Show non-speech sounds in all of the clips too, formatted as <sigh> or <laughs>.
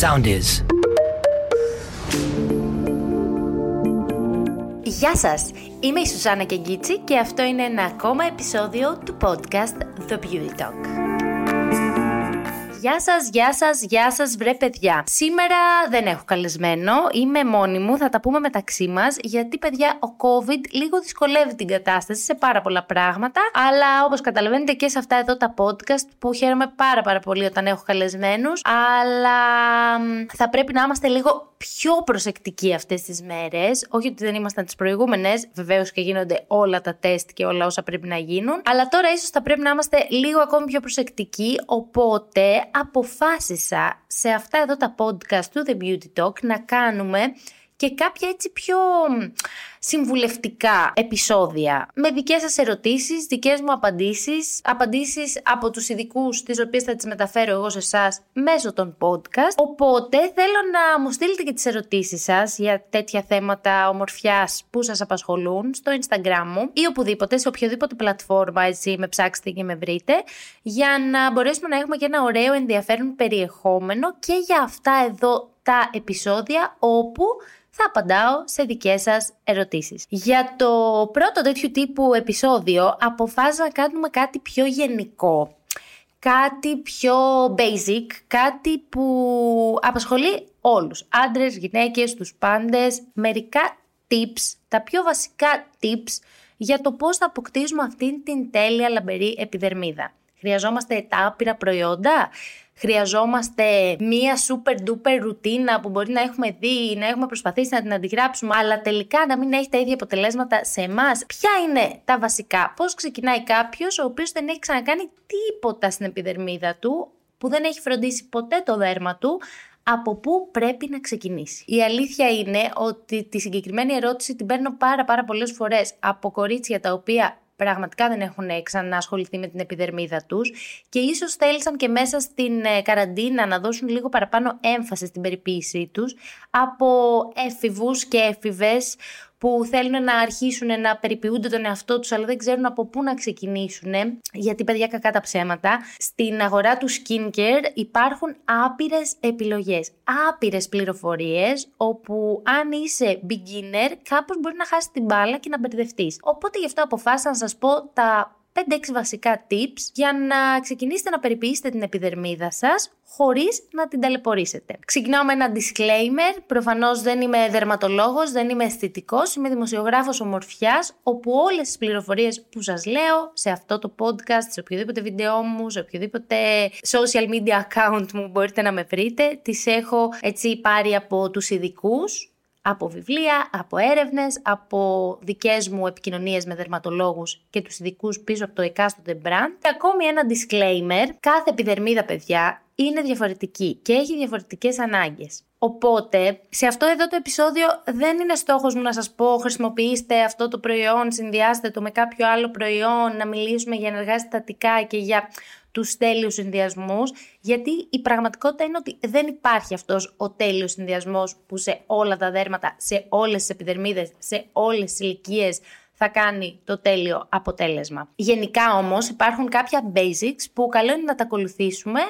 Sound is. Γεια σας! Είμαι η Σουζάννα Κεγκίτσι και αυτό είναι ένα ακόμα επεισόδιο του podcast The Beauty Talk. Γεια σας, γεια σας, γεια σας, βρε παιδιά. Σήμερα δεν έχω καλεσμένο, είμαι μόνη μου, θα τα πούμε μεταξύ μας, γιατί παιδιά ο COVID λίγο δυσκολεύει την κατάσταση σε πάρα πολλά πράγματα. Αλλά όπως καταλαβαίνετε και σε αυτά εδώ τα podcast που χαίρομαι πάρα πάρα πολύ όταν έχω καλεσμένους. Αλλά θα πρέπει να είμαστε λίγο πιο προσεκτικοί αυτές τις μέρες. Όχι ότι δεν ήμασταν τις προηγούμενες, βεβαίως και γίνονται όλα τα τεστ και όλα όσα πρέπει να γίνουν. Αλλά τώρα ίσως θα πρέπει να είμαστε λίγο ακόμη πιο προσεκτικοί, οπότε αποφάσισα σε αυτά εδώ τα podcast του The Beauty Talk να κάνουμε και κάποια έτσι πιο συμβουλευτικά επεισόδια με δικές σας ερωτήσεις, δικές μου απαντήσεις, απαντήσεις από τους ειδικούς τις οποίες θα τις μεταφέρω εγώ σε εσάς μέσω των podcast. Οπότε θέλω να μου στείλετε και τις ερωτήσεις σας για τέτοια θέματα ομορφιάς που σας απασχολούν στο Instagram μου ή οπουδήποτε, σε οποιοδήποτε πλατφόρμα έτσι με ψάξετε και με βρείτε για να μπορέσουμε να έχουμε και ένα ωραίο ενδιαφέρον περιεχόμενο και για αυτά εδώ τα επεισόδια όπου θα απαντάω σε δικές σας ερωτήσεις. Για το πρώτο τέτοιου τύπου επεισόδιο αποφάσισα να κάνουμε κάτι πιο γενικό. Κάτι πιο basic, κάτι που απασχολεί όλους. Άντρες, γυναίκες, τους πάντες. Μερικά tips, τα πιο βασικά tips για το πώς θα αποκτήσουμε αυτήν την τέλεια λαμπερή επιδερμίδα. Χρειαζόμαστε τα άπειρα προϊόντα; Χρειαζόμαστε μία super duper ρουτίνα που μπορεί να έχουμε δει, να έχουμε προσπαθήσει να την αντιγράψουμε, αλλά τελικά να μην έχει τα ίδια αποτελέσματα σε εμάς. Ποια είναι τα βασικά, πώς ξεκινάει κάποιος ο οποίος δεν έχει ξανακάνει τίποτα στην επιδερμίδα του, που δεν έχει φροντίσει ποτέ το δέρμα του, από πού πρέπει να ξεκινήσει; Η αλήθεια είναι ότι τη συγκεκριμένη ερώτηση την παίρνω πάρα πάρα πολλές φορές από κορίτσια τα οποία πραγματικά δεν έχουν ξανασχοληθεί με την επιδερμίδα τους και ίσως θέλησαν και μέσα στην ε, καραντίνα να δώσουν λίγο παραπάνω έμφαση στην περιποίησή τους από έφηβους και έφηβες που θέλουν να αρχίσουν να περιποιούνται τον εαυτό τους αλλά δεν ξέρουν από πού να ξεκινήσουν γιατί παιδιά κακά τα ψέματα στην αγορά του skincare υπάρχουν άπειρες επιλογές άπειρες πληροφορίες όπου αν είσαι beginner κάπως μπορεί να χάσεις την μπάλα και να μπερδευτείς. οπότε γι' αυτό αποφάσισα να σας πω τα 5-6 βασικά tips για να ξεκινήσετε να περιποιήσετε την επιδερμίδα σας χωρίς να την ταλαιπωρήσετε. Ξεκινάω με ένα disclaimer. Προφανώς δεν είμαι δερματολόγος, δεν είμαι αισθητικός, είμαι δημοσιογράφος ομορφιάς, όπου όλες τις πληροφορίες που σας λέω σε αυτό το podcast, σε οποιοδήποτε βίντεό μου, σε οποιοδήποτε social media account μου μπορείτε να με βρείτε, τις έχω έτσι πάρει από τους ειδικούς από βιβλία, από έρευνες, από δικές μου επικοινωνίες με δερματολόγους και τους ειδικούς πίσω από το εκάστοτε brand. Και ακόμη ένα disclaimer, κάθε επιδερμίδα παιδιά είναι διαφορετική και έχει διαφορετικές ανάγκες. Οπότε, σε αυτό εδώ το επεισόδιο δεν είναι στόχος μου να σας πω χρησιμοποιήστε αυτό το προϊόν, συνδυάστε το με κάποιο άλλο προϊόν, να μιλήσουμε για ενεργά συστατικά και για τους τέλειους συνδυασμούς, γιατί η πραγματικότητα είναι ότι δεν υπάρχει αυτός ο τέλειος συνδυασμός που σε όλα τα δέρματα, σε όλες τις επιδερμίδες, σε όλες τις ηλικίες θα κάνει το τέλειο αποτέλεσμα. Γενικά όμως υπάρχουν κάποια basics που καλό είναι να τα ακολουθήσουμε,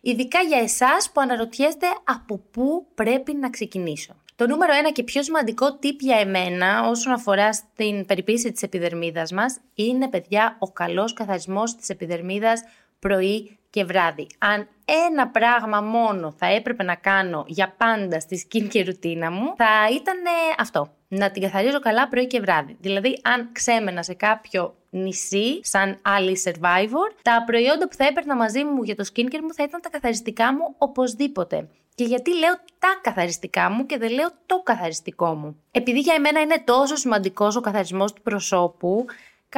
ειδικά για εσάς που αναρωτιέστε από πού πρέπει να ξεκινήσω. Το νούμερο ένα και πιο σημαντικό tip για εμένα όσον αφορά στην περιποίηση της επιδερμίδας μας είναι παιδιά ο καλός καθαρισμός της επιδερμίδας πρωί και βράδυ. Αν ένα πράγμα μόνο θα έπρεπε να κάνω για πάντα στη skin και ρουτίνα μου, θα ήταν αυτό. Να την καθαρίζω καλά πρωί και βράδυ. Δηλαδή, αν ξέμενα σε κάποιο νησί, σαν άλλη survivor, τα προϊόντα που θα έπαιρνα μαζί μου για το skincare μου θα ήταν τα καθαριστικά μου οπωσδήποτε. Και γιατί λέω τα καθαριστικά μου και δεν λέω το καθαριστικό μου. Επειδή για εμένα είναι τόσο σημαντικός ο καθαρισμός του προσώπου,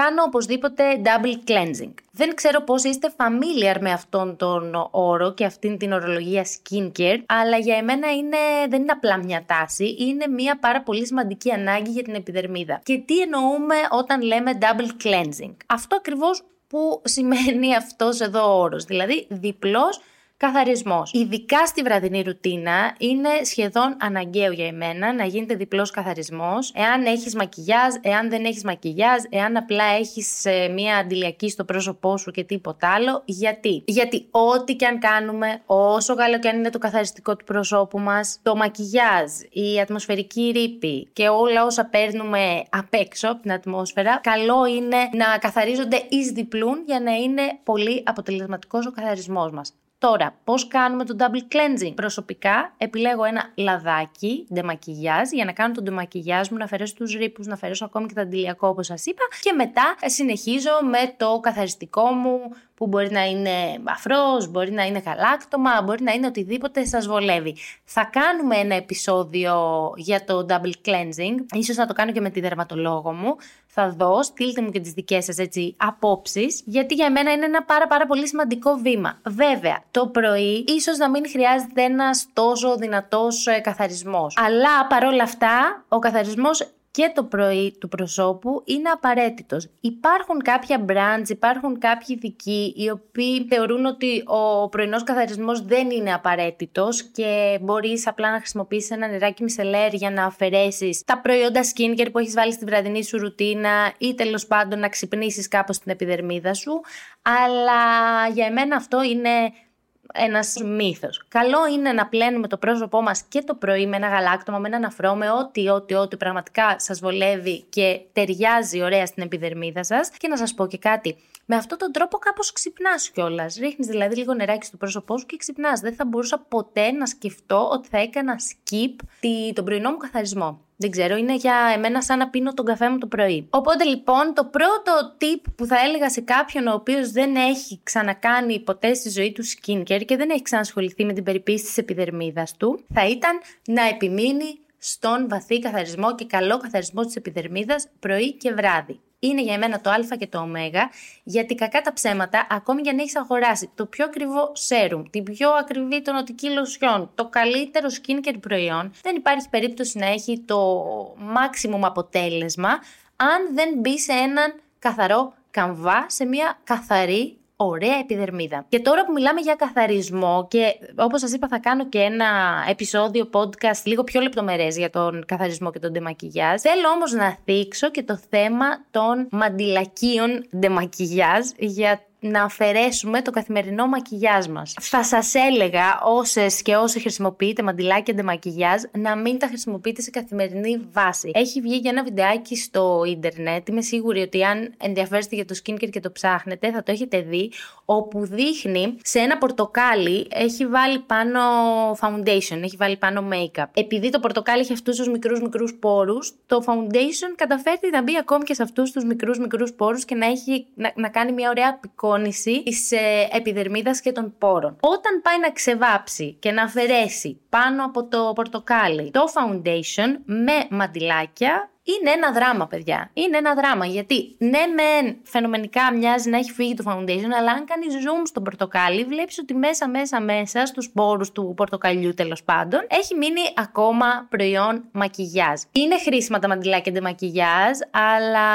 κάνω οπωσδήποτε double cleansing. Δεν ξέρω πώς είστε familiar με αυτόν τον όρο και αυτήν την ορολογία skincare, αλλά για εμένα είναι, δεν είναι απλά μια τάση, είναι μια πάρα πολύ σημαντική ανάγκη για την επιδερμίδα. Και τι εννοούμε όταν λέμε double cleansing; Αυτό ακριβώς που σημαίνει <laughs> αυτός εδώ ο όρος, δηλαδή διπλός Καθαρισμός. Ειδικά στη βραδινή ρουτίνα είναι σχεδόν αναγκαίο για εμένα να γίνεται διπλός καθαρισμός. Εάν έχεις μακιγιάζ, εάν δεν έχεις μακιγιάζ, εάν απλά έχεις ε, μία αντιλιακή στο πρόσωπό σου και τίποτα άλλο. Γιατί; Γιατί ό,τι και αν κάνουμε, όσο καλό και αν είναι το καθαριστικό του προσώπου μας, το μακιγιάζ, η ατμοσφαιρική ρήπη και όλα όσα παίρνουμε απ' έξω από την ατμόσφαιρα, καλό είναι να καθαρίζονται εις διπλούν για να είναι πολύ αποτελεσματικός ο καθαρισμός μας. Τώρα, πώς κάνουμε το double cleansing; Προσωπικά επιλέγω ένα λαδάκι ντεμακιγιάζ για να κάνω τον ντεμακιγιάζ μου, να αφαιρέσω τους ρήπους, να αφαιρέσω ακόμη και το αντιλιακό όπως σας είπα. Και μετά συνεχίζω με το καθαριστικό μου που μπορεί να είναι αφρός, μπορεί να είναι γαλάκτομα, μπορεί να είναι οτιδήποτε σας βολεύει. Θα κάνουμε ένα επεισόδιο για το double cleansing, ίσως να το κάνω και με τη δερματολόγο μου. Θα δω, στείλτε μου και τις δικές σας έτσι απόψεις, γιατί για μένα είναι ένα πάρα πάρα πολύ σημαντικό βήμα. Βέβαια, το πρωί ίσως να μην χρειάζεται ένας τόσο δυνατός ε, καθαρισμός. Αλλά παρόλα αυτά, ο καθαρισμός και το πρωί του προσώπου είναι απαραίτητος. Υπάρχουν κάποια brands, υπάρχουν κάποιοι ειδικοί οι οποίοι θεωρούν ότι ο πρωινός καθαρισμός δεν είναι απαραίτητος και μπορείς απλά να χρησιμοποιήσεις ένα νεράκι μισελέρ για να αφαιρέσεις τα προϊόντα skincare που έχεις βάλει στη βραδινή σου ρουτίνα ή τέλος πάντων να ξυπνήσεις κάπως την επιδερμίδα σου. Αλλά για εμένα αυτό είναι ένα μύθος. Καλό είναι να πλένουμε το πρόσωπό μας και το πρωί με ένα γαλάκτομα, με έναν αφρό, με ό,τι, ό,τι, ό,τι πραγματικά σας βολεύει και ταιριάζει ωραία στην επιδερμίδα σας. Και να σας πω και κάτι. Με αυτόν τον τρόπο κάπως ξυπνάς κιόλας. Ρίχνεις δηλαδή λίγο νεράκι στο πρόσωπό σου και ξυπνάς. Δεν θα μπορούσα ποτέ να σκεφτώ ότι θα έκανα skip τον πρωινό μου καθαρισμό. Δεν ξέρω, είναι για εμένα σαν να πίνω τον καφέ μου το πρωί. Οπότε λοιπόν, το πρώτο tip που θα έλεγα σε κάποιον ο οποίος δεν έχει ξανακάνει ποτέ στη ζωή του skincare και δεν έχει ξανασχοληθεί με την περιποίηση της επιδερμίδας του, θα ήταν να επιμείνει στον βαθύ καθαρισμό και καλό καθαρισμό της επιδερμίδας πρωί και βράδυ είναι για μένα το α και το ω, γιατί κακά τα ψέματα, ακόμη και αν έχεις αγοράσει το πιο ακριβό serum, την πιο ακριβή τονοτική λοσιόν, το καλύτερο skincare προϊόν, δεν υπάρχει περίπτωση να έχει το maximum αποτέλεσμα αν δεν μπει σε έναν καθαρό καμβά, σε μια καθαρή ωραία επιδερμίδα. Και τώρα που μιλάμε για καθαρισμό και όπως σας είπα θα κάνω και ένα επεισόδιο podcast λίγο πιο λεπτομερές για τον καθαρισμό και τον ντεμακιγιάζ. Θέλω όμως να θίξω και το θέμα των μαντιλακίων ντεμακιγιάζ για να αφαιρέσουμε το καθημερινό μακιγιάζ μας. Θα σας έλεγα όσες και όσοι χρησιμοποιείτε μαντιλάκια ντεμακιγιάζ να μην τα χρησιμοποιείτε σε καθημερινή βάση. Έχει βγει για ένα βιντεάκι στο ίντερνετ. Είμαι σίγουρη ότι αν ενδιαφέρεστε για το skincare και το ψάχνετε, θα το έχετε δει. Όπου δείχνει σε ένα πορτοκάλι έχει βάλει πάνω foundation, έχει βάλει πάνω make-up. Επειδή το πορτοκάλι έχει αυτούς τους μικρούς μικρούς πόρους, το foundation καταφέρει να μπει ακόμη και σε αυτούς τους μικρούς μικρούς πόρους και να, έχει, να, να κάνει μια ωραία απεικόνηση της ε, επιδερμίδας και των πόρων. Όταν πάει να ξεβάψει και να αφαιρέσει πάνω από το πορτοκάλι το foundation με μαντιλάκια, είναι ένα δράμα, παιδιά. Είναι ένα δράμα. Γιατί ναι, μεν φαινομενικά μοιάζει να έχει φύγει το foundation, αλλά αν κάνεις zoom στο πορτοκάλι, βλέπεις ότι μέσα, μέσα, μέσα στους πόρου του πορτοκαλιού τέλος πάντων, έχει μείνει ακόμα προϊόν μακιγιάζ. Είναι χρήσιμα τα μαντιλάκια ντε μακιγιάζ, αλλά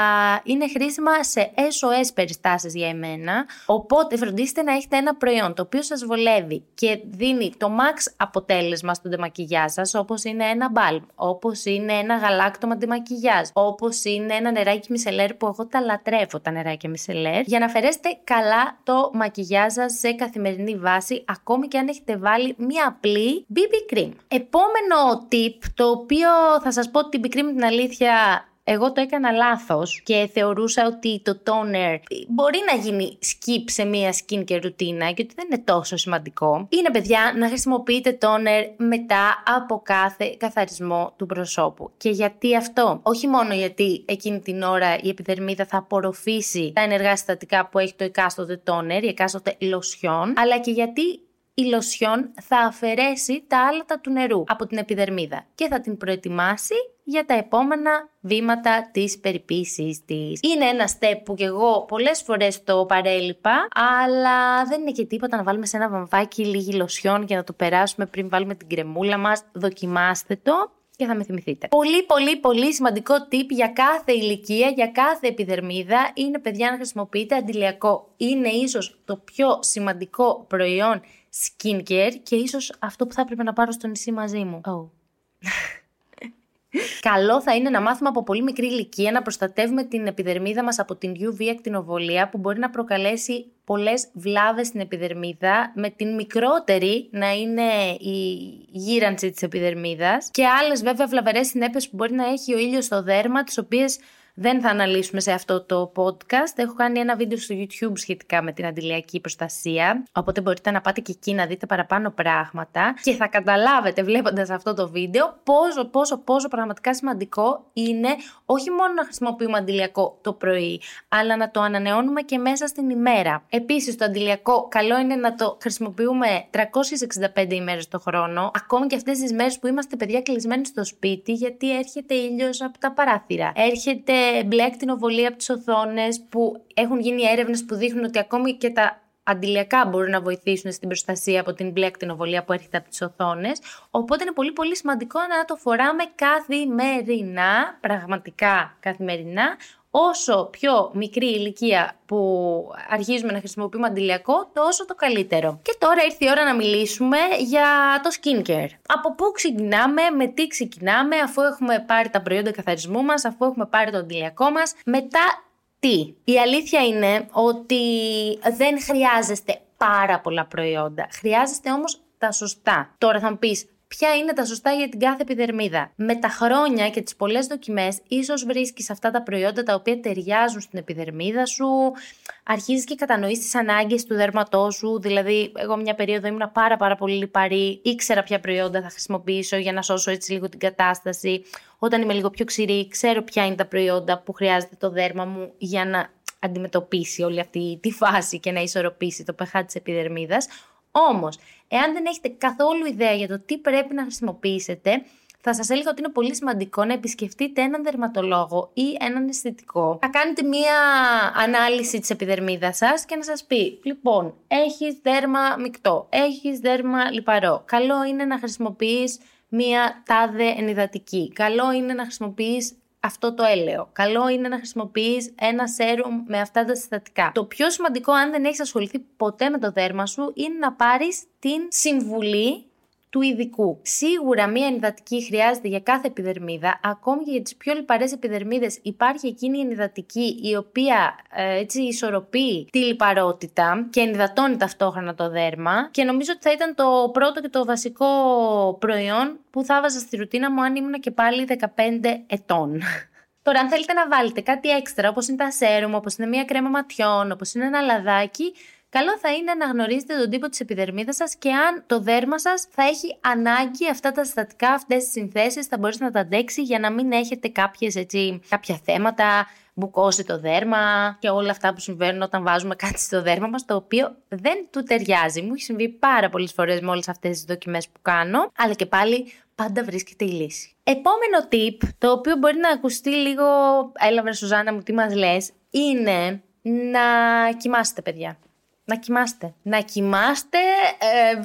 είναι χρήσιμα σε SOS περιστάσεις για εμένα. Οπότε φροντίστε να έχετε ένα προϊόν το οποίο σας βολεύει και δίνει το max αποτέλεσμα στο ντεμακιγιάζ σας, όπως είναι ένα μπάλμ, όπως είναι ένα γαλάκτομα ντεμακιγιάζ Όπως είναι ένα νεράκι μισελέρ που εγώ τα λατρεύω τα νεράκια μισελέρ, για να αφαιρέσετε καλά το μακιγιάζ σας σε καθημερινή βάση, ακόμη και αν έχετε βάλει μία απλή BB cream. Επόμενο tip, το οποίο θα σας πω την BB cream την αλήθεια εγώ το έκανα λάθος και θεωρούσα ότι το toner μπορεί να γίνει skip σε μία skincare ρουτίνα και ότι δεν είναι τόσο σημαντικό. Είναι παιδιά να χρησιμοποιείτε toner μετά από κάθε καθαρισμό του προσώπου. Και γιατί αυτό; Όχι μόνο γιατί εκείνη την ώρα η επιδερμίδα θα απορροφήσει τα ενεργά συστατικά που έχει το εκάστοτε toner, η εκάστοτε λοσιόν, αλλά και γιατί η λοσιόν θα αφαιρέσει τα άλατα του νερού από την επιδερμίδα και θα την προετοιμάσει για τα επόμενα βήματα της περιποίησης της. Είναι ένα step που και εγώ πολλές φορές το παρέλειπα, αλλά δεν είναι και τίποτα να βάλουμε σε ένα βαμβάκι λίγη λοσιόν για να το περάσουμε πριν βάλουμε την κρεμούλα μας. Δοκιμάστε το και θα με θυμηθείτε. Πολύ πολύ πολύ σημαντικό tip για κάθε ηλικία, για κάθε επιδερμίδα είναι παιδιά να χρησιμοποιείτε αντιλιακό. Είναι ίσως το πιο σημαντικό προϊόν skincare και ίσως αυτό που θα έπρεπε να πάρω στο νησί μαζί μου. Oh. <laughs> Καλό θα είναι να μάθουμε από πολύ μικρή ηλικία να προστατεύουμε την επιδερμίδα μας από την UV ακτινοβολία που μπορεί να προκαλέσει πολλές βλάβες στην επιδερμίδα με την μικρότερη να είναι η γύρανση της επιδερμίδας και άλλες βέβαια βλαβερές συνέπειες που μπορεί να έχει ο ήλιος στο δέρμα τις οποίες δεν θα αναλύσουμε σε αυτό το podcast. Έχω κάνει ένα βίντεο στο YouTube σχετικά με την αντιλιακή προστασία. Οπότε μπορείτε να πάτε και εκεί να δείτε παραπάνω πράγματα. Και θα καταλάβετε βλέποντας αυτό το βίντεο πόσο, πόσο, πόσο πραγματικά σημαντικό είναι όχι μόνο να χρησιμοποιούμε αντιλιακό το πρωί, αλλά να το ανανεώνουμε και μέσα στην ημέρα. Επίσης, το αντιλιακό καλό είναι να το χρησιμοποιούμε 365 ημέρες το χρόνο, ακόμη και αυτές τις μέρες που είμαστε παιδιά κλεισμένοι στο σπίτι, γιατί έρχεται ήλιος από τα παράθυρα. Έρχεται μπλε ακτινοβολία από τις οθόνες που έχουν γίνει έρευνες που δείχνουν ότι ακόμη και τα αντιλιακά μπορούν να βοηθήσουν στην προστασία από την μπλε ακτινοβολία που έρχεται από τις οθόνες. Οπότε είναι πολύ πολύ σημαντικό να το φοράμε καθημερινά, πραγματικά καθημερινά, όσο πιο μικρή ηλικία που αρχίζουμε να χρησιμοποιούμε αντιλιακό, τόσο το καλύτερο. Και τώρα ήρθε η ώρα να μιλήσουμε για το skincare. Από πού ξεκινάμε, με τι ξεκινάμε, αφού έχουμε πάρει τα προϊόντα καθαρισμού μας, αφού έχουμε πάρει το αντιλιακό μας, μετά τι. Η αλήθεια είναι ότι δεν χρειάζεστε πάρα πολλά προϊόντα. Χρειάζεστε όμως τα σωστά. Τώρα θα μου πεις, ποια είναι τα σωστά για την κάθε επιδερμίδα. Με τα χρόνια και τις πολλές δοκιμές, ίσως βρίσκεις αυτά τα προϊόντα τα οποία ταιριάζουν στην επιδερμίδα σου, αρχίζεις και κατανοείς τις ανάγκες του δέρματό σου. Δηλαδή, εγώ μια περίοδο ήμουν πάρα, πάρα πολύ λιπαρή, ήξερα ποια προϊόντα θα χρησιμοποιήσω για να σώσω έτσι λίγο την κατάσταση. Όταν είμαι λίγο πιο ξηρή, ξέρω ποια είναι τα προϊόντα που χρειάζεται το δέρμα μου για να αντιμετωπίσει όλη αυτή τη φάση και να ισορροπήσει το pH της επιδερμίδας. Όμως, εάν δεν έχετε καθόλου ιδέα για το τι πρέπει να χρησιμοποιήσετε, θα σας έλεγα ότι είναι πολύ σημαντικό να επισκεφτείτε έναν δερματολόγο ή έναν αισθητικό. Θα κάνετε μία ανάλυση της επιδερμίδας σας και να σας πει: Λοιπόν, έχεις δέρμα μεικτό, έχεις δέρμα λιπαρό. Καλό είναι να χρησιμοποιείς μία τάδε ενυδατική. Καλό είναι να χρησιμοποιείς αυτό το έλαιο. Καλό είναι να χρησιμοποιείς ένα σέρουμ με αυτά τα συστατικά. Το πιο σημαντικό αν δεν έχεις ασχοληθεί ποτέ με το δέρμα σου είναι να πάρεις την συμβουλή του ειδικού. Σίγουρα μία ενυδατική χρειάζεται για κάθε επιδερμίδα, ακόμη και για τις πιο λιπαρές επιδερμίδες υπάρχει εκείνη η ενυδατική η οποία ε, έτσι ισορροπεί τη λιπαρότητα και ενυδατώνει ταυτόχρονα το δέρμα και νομίζω ότι θα ήταν το πρώτο και το βασικό προϊόν που θα βάζα στη ρουτίνα μου αν ήμουν και πάλι 15 ετών. <laughs> Τώρα, αν θέλετε να βάλετε κάτι έξτρα, όπως είναι τα σέρουμ, όπως είναι μία κρέμα ματιών, όπως είναι ένα λαδάκι, καλό θα είναι να γνωρίζετε τον τύπο της επιδερμίδας σας και αν το δέρμα σας θα έχει ανάγκη αυτά τα συστατικά, αυτές τις συνθέσεις, θα μπορέσει να τα αντέξει για να μην έχετε κάποιες, έτσι, κάποια θέματα, μπουκώσει το δέρμα και όλα αυτά που συμβαίνουν όταν βάζουμε κάτι στο δέρμα μας, το οποίο δεν του ταιριάζει. Μου έχει συμβεί πάρα πολλές φορές με όλες αυτές τις δοκιμές που κάνω, αλλά και πάλι πάντα βρίσκεται η λύση. Επόμενο tip, το οποίο μπορεί να ακουστεί λίγο, έλα βρε Σουζάννα μου τι μας λες, είναι να κοιμάστε παιδιά να κοιμάστε. Να κοιμάστε ε,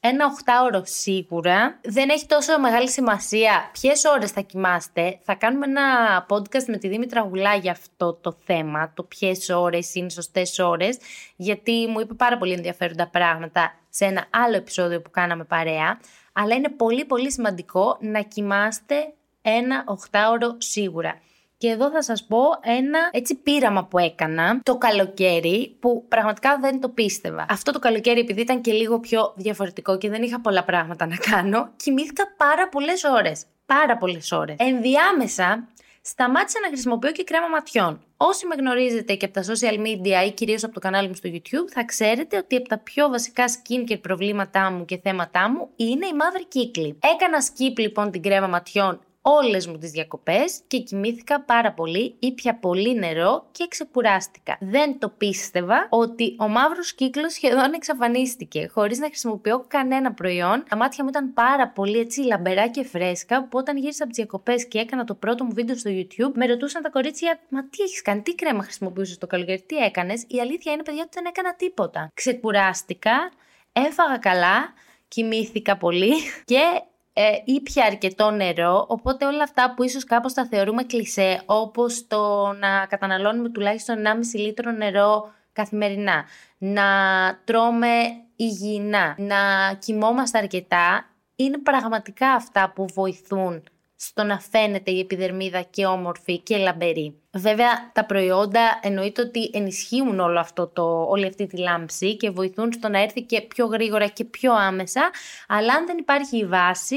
ένα οχτάωρο σίγουρα. Δεν έχει τόσο μεγάλη σημασία ποιες ώρες θα κοιμάστε. Θα κάνουμε ένα podcast με τη Δήμητρα Γουλά για αυτό το θέμα. Το ποιες ώρες είναι σωστές ώρες. Γιατί μου είπε πάρα πολύ ενδιαφέροντα πράγματα σε ένα άλλο επεισόδιο που κάναμε παρέα. Αλλά είναι πολύ πολύ σημαντικό να κοιμάστε ένα οχτάωρο σίγουρα. Και εδώ θα σας πω ένα έτσι πείραμα που έκανα το καλοκαίρι που πραγματικά δεν το πίστευα. Αυτό το καλοκαίρι επειδή ήταν και λίγο πιο διαφορετικό και δεν είχα πολλά πράγματα να κάνω, κοιμήθηκα πάρα πολλές ώρες. Πάρα πολλές ώρες. Ενδιάμεσα σταμάτησα να χρησιμοποιώ και κρέμα ματιών. Όσοι με γνωρίζετε και από τα social media ή κυρίως από το κανάλι μου στο YouTube, θα ξέρετε ότι από τα πιο βασικά skincare προβλήματά μου και θέματά μου είναι η μαύρη κύκλη. Έκανα skip λοιπόν την κρέμα ματιών όλες μου τις διακοπές και κοιμήθηκα πάρα πολύ, ήπια πολύ νερό και ξεκουράστηκα. Δεν το πίστευα ότι ο μαύρος κύκλος σχεδόν εξαφανίστηκε χωρίς να χρησιμοποιώ κανένα προϊόν. Τα μάτια μου ήταν πάρα πολύ έτσι λαμπερά και φρέσκα που όταν γύρισα από τις διακοπές και έκανα το πρώτο μου βίντεο στο YouTube με ρωτούσαν τα κορίτσια «Μα τι έχεις κάνει, τι κρέμα χρησιμοποιούσες το καλοκαίρι, τι έκανες» Η αλήθεια είναι παιδιά ότι δεν έκανα τίποτα. Ξεκουράστηκα, έφαγα καλά, κοιμήθηκα πολύ και ε, ήπια αρκετό νερό, οπότε όλα αυτά που ίσως κάπως τα θεωρούμε κλισέ, όπως το να καταναλώνουμε τουλάχιστον 1,5 λίτρο νερό καθημερινά, να τρώμε υγιεινά, να κοιμόμαστε αρκετά, είναι πραγματικά αυτά που βοηθούν στο να φαίνεται η επιδερμίδα και όμορφη και λαμπερή. Βέβαια, τα προϊόντα εννοείται ότι ενισχύουν όλο αυτό το, όλη αυτή τη λάμψη και βοηθούν στο να έρθει και πιο γρήγορα και πιο άμεσα, αλλά αν δεν υπάρχει η βάση,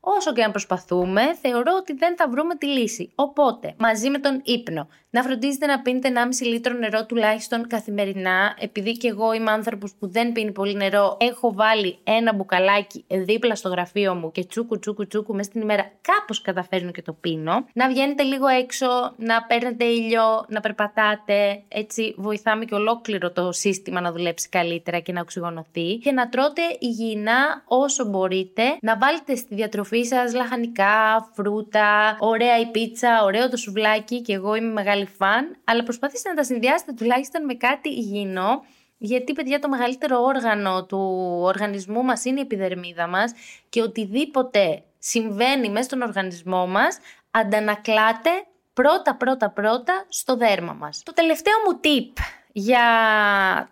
όσο και αν προσπαθούμε, θεωρώ ότι δεν θα βρούμε τη λύση. Οπότε, μαζί με τον ύπνο, να φροντίζετε να πίνετε 1,5 λίτρο νερό τουλάχιστον καθημερινά. Επειδή και εγώ είμαι άνθρωπος που δεν πίνει πολύ νερό, έχω βάλει ένα μπουκαλάκι δίπλα στο γραφείο μου και τσούκου τσούκου τσούκου μέσα στην ημέρα. Κάπως καταφέρνω και το πίνω. Να βγαίνετε λίγο έξω, να παίρνετε ήλιο, να περπατάτε. Έτσι βοηθάμε και ολόκληρο το σύστημα να δουλέψει καλύτερα και να οξυγονωθεί. Και να τρώτε υγιεινά όσο μπορείτε. Να βάλετε στη διατροφή σα λαχανικά, φρούτα, ωραία η πίτσα, ωραίο το σουβλάκι και εγώ είμαι μεγάλη φαν, αλλά προσπαθήστε να τα συνδυάσετε τουλάχιστον με κάτι υγιεινό, γιατί παιδιά το μεγαλύτερο όργανο του οργανισμού μας είναι η επιδερμίδα μας και οτιδήποτε συμβαίνει μέσα στον οργανισμό μας αντανακλάται πρώτα πρώτα πρώτα στο δέρμα μας. Το τελευταίο μου tip για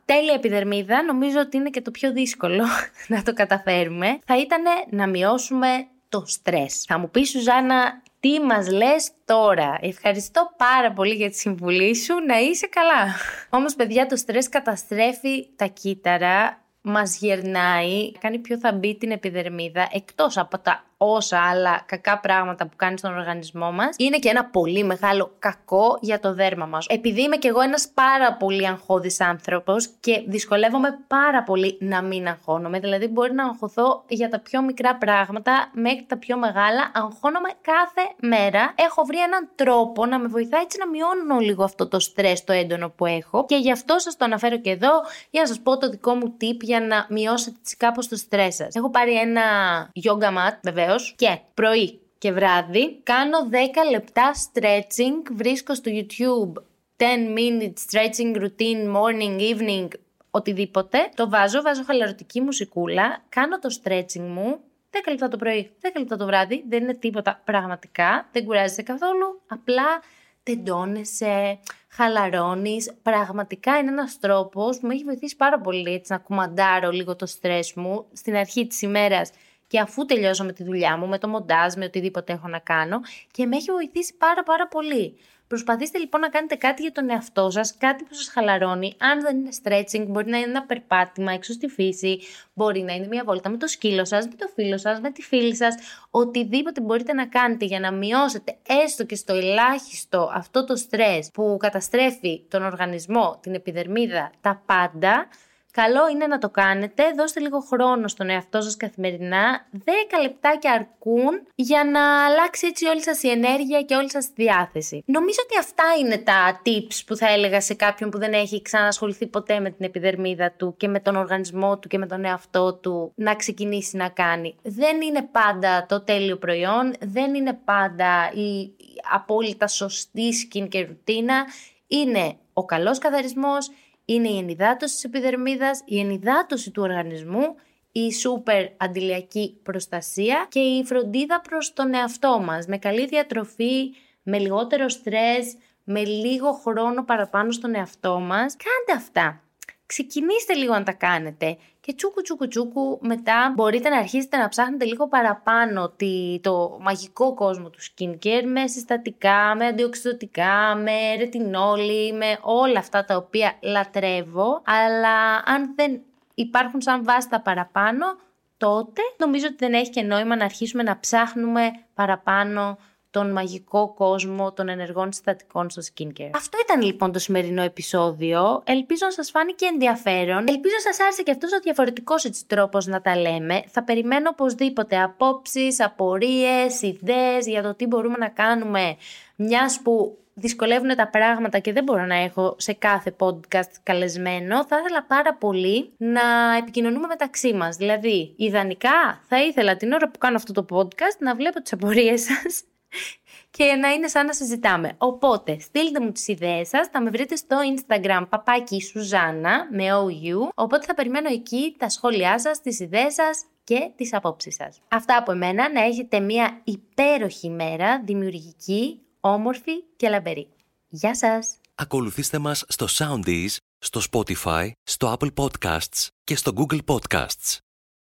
τέλεια επιδερμίδα, νομίζω ότι είναι και το πιο δύσκολο <laughs> να το καταφέρουμε, θα ήταν να μειώσουμε το στρες. Θα μου πεις Σουζάνα, τι μας λες τώρα; Ευχαριστώ πάρα πολύ για τη συμβουλή σου. Να είσαι καλά. Όμως παιδιά το στρες καταστρέφει τα κύτταρα, μας γερνάει, κάνει πιο θαμπή την επιδερμίδα, εκτός από τα όσα άλλα κακά πράγματα που κάνει στον οργανισμό μας, είναι και ένα πολύ μεγάλο κακό για το δέρμα μας. Επειδή είμαι κι εγώ ένας πάρα πολύ αγχώδης άνθρωπος και δυσκολεύομαι πάρα πολύ να μην αγχώνομαι, δηλαδή μπορεί να αγχωθώ για τα πιο μικρά πράγματα μέχρι τα πιο μεγάλα, αγχώνομαι κάθε μέρα. Έχω βρει έναν τρόπο να με βοηθάει έτσι να μειώνω λίγο αυτό το στρες το έντονο που έχω και γι' αυτό σας το αναφέρω και εδώ για να σας πω το δικό μου tip για να μειώσετε κάπως το στρες σας. Έχω πάρει ένα yoga mat, βεβαίω και πρωί και βράδυ κάνω 10 λεπτά stretching, βρίσκω στο YouTube 10 minute stretching routine morning, evening, οτιδήποτε. Το βάζω, βάζω χαλαρωτική μουσικούλα, κάνω το stretching μου 10 λεπτά το πρωί, 10 λεπτά το βράδυ, δεν είναι τίποτα πραγματικά, δεν κουράζεσαι καθόλου, απλά τεντώνεσαι, χαλαρώνεις. Πραγματικά είναι ένας τρόπος που με έχει βοηθήσει πάρα πολύ έτσι, να κουμαντάρω λίγο το στρες μου στην αρχή της ημέρας και αφού τελειώσω με τη δουλειά μου, με το μοντάζ, με οτιδήποτε έχω να κάνω και με έχει βοηθήσει πάρα πάρα πολύ. Προσπαθήστε λοιπόν να κάνετε κάτι για τον εαυτό σας, κάτι που σας χαλαρώνει. Αν δεν είναι stretching, μπορεί να είναι ένα περπάτημα έξω στη φύση, μπορεί να είναι μια βόλτα με το σκύλο σας, με το φίλο σας, με τη φίλη σας. Οτιδήποτε μπορείτε να κάνετε για να μειώσετε έστω και στο ελάχιστο αυτό το στρε που καταστρέφει τον οργανισμό, την επιδερμίδα, τα πάντα, Καλό είναι να το κάνετε, δώστε λίγο χρόνο στον εαυτό σας καθημερινά, 10 λεπτάκια αρκούν για να αλλάξει έτσι όλη σας η ενέργεια και όλη σας τη διάθεση. Νομίζω ότι αυτά είναι τα tips που θα έλεγα σε κάποιον που δεν έχει ξανασχοληθεί ποτέ με την επιδερμίδα του και με τον οργανισμό του και με τον εαυτό του να ξεκινήσει να κάνει. Δεν είναι πάντα το τέλειο προϊόν, δεν είναι πάντα η απόλυτα σωστή skincare ρουτίνα, είναι ο καλός καθαρισμός, είναι η ενυδάτωση της επιδερμίδας, η ενυδάτωση του οργανισμού, η σούπερ αντιλιακή προστασία και η φροντίδα προς τον εαυτό μας, με καλή διατροφή, με λιγότερο στρες, με λίγο χρόνο παραπάνω στον εαυτό μας. Κάντε αυτά. Ξεκινήστε λίγο να τα κάνετε και τσούκου τσούκου τσούκου μετά μπορείτε να αρχίσετε να ψάχνετε λίγο παραπάνω το μαγικό κόσμο του skincare με συστατικά, με αντιοξυδοτικά, με ρετινόλι, με όλα αυτά τα οποία λατρεύω. Αλλά αν δεν υπάρχουν σαν βάση τα παραπάνω τότε νομίζω ότι δεν έχει και νόημα να αρχίσουμε να ψάχνουμε παραπάνω τον μαγικό κόσμο των ενεργών συστατικών στο skincare. Αυτό ήταν λοιπόν το σημερινό επεισόδιο. Ελπίζω να σας φάνηκε ενδιαφέρον. Ελπίζω σας άρεσε και αυτός ο διαφορετικός έτσι τρόπος να τα λέμε. Θα περιμένω οπωσδήποτε απόψεις, απορίες, ιδέες για το τι μπορούμε να κάνουμε μιας που δυσκολεύουν τα πράγματα και δεν μπορώ να έχω σε κάθε podcast καλεσμένο, θα ήθελα πάρα πολύ να επικοινωνούμε μεταξύ μας. Δηλαδή, ιδανικά θα ήθελα την ώρα που κάνω αυτό το podcast να βλέπω τις απορίες σας <laughs> και να είναι σαν να συζητάμε. Οπότε, στείλτε μου τις ιδέες σας, θα με βρείτε στο Instagram παπάκι Σουζάνα με OU, οπότε θα περιμένω εκεί τα σχόλιά σας, τις ιδέες σας και τις απόψεις σας. Αυτά από εμένα, να έχετε μια υπέροχη μέρα, δημιουργική, όμορφη και λαμπερή. Γεια σας! Ακολουθήστε μας στο Soundees, στο Spotify, στο Apple Podcasts και στο Google Podcasts.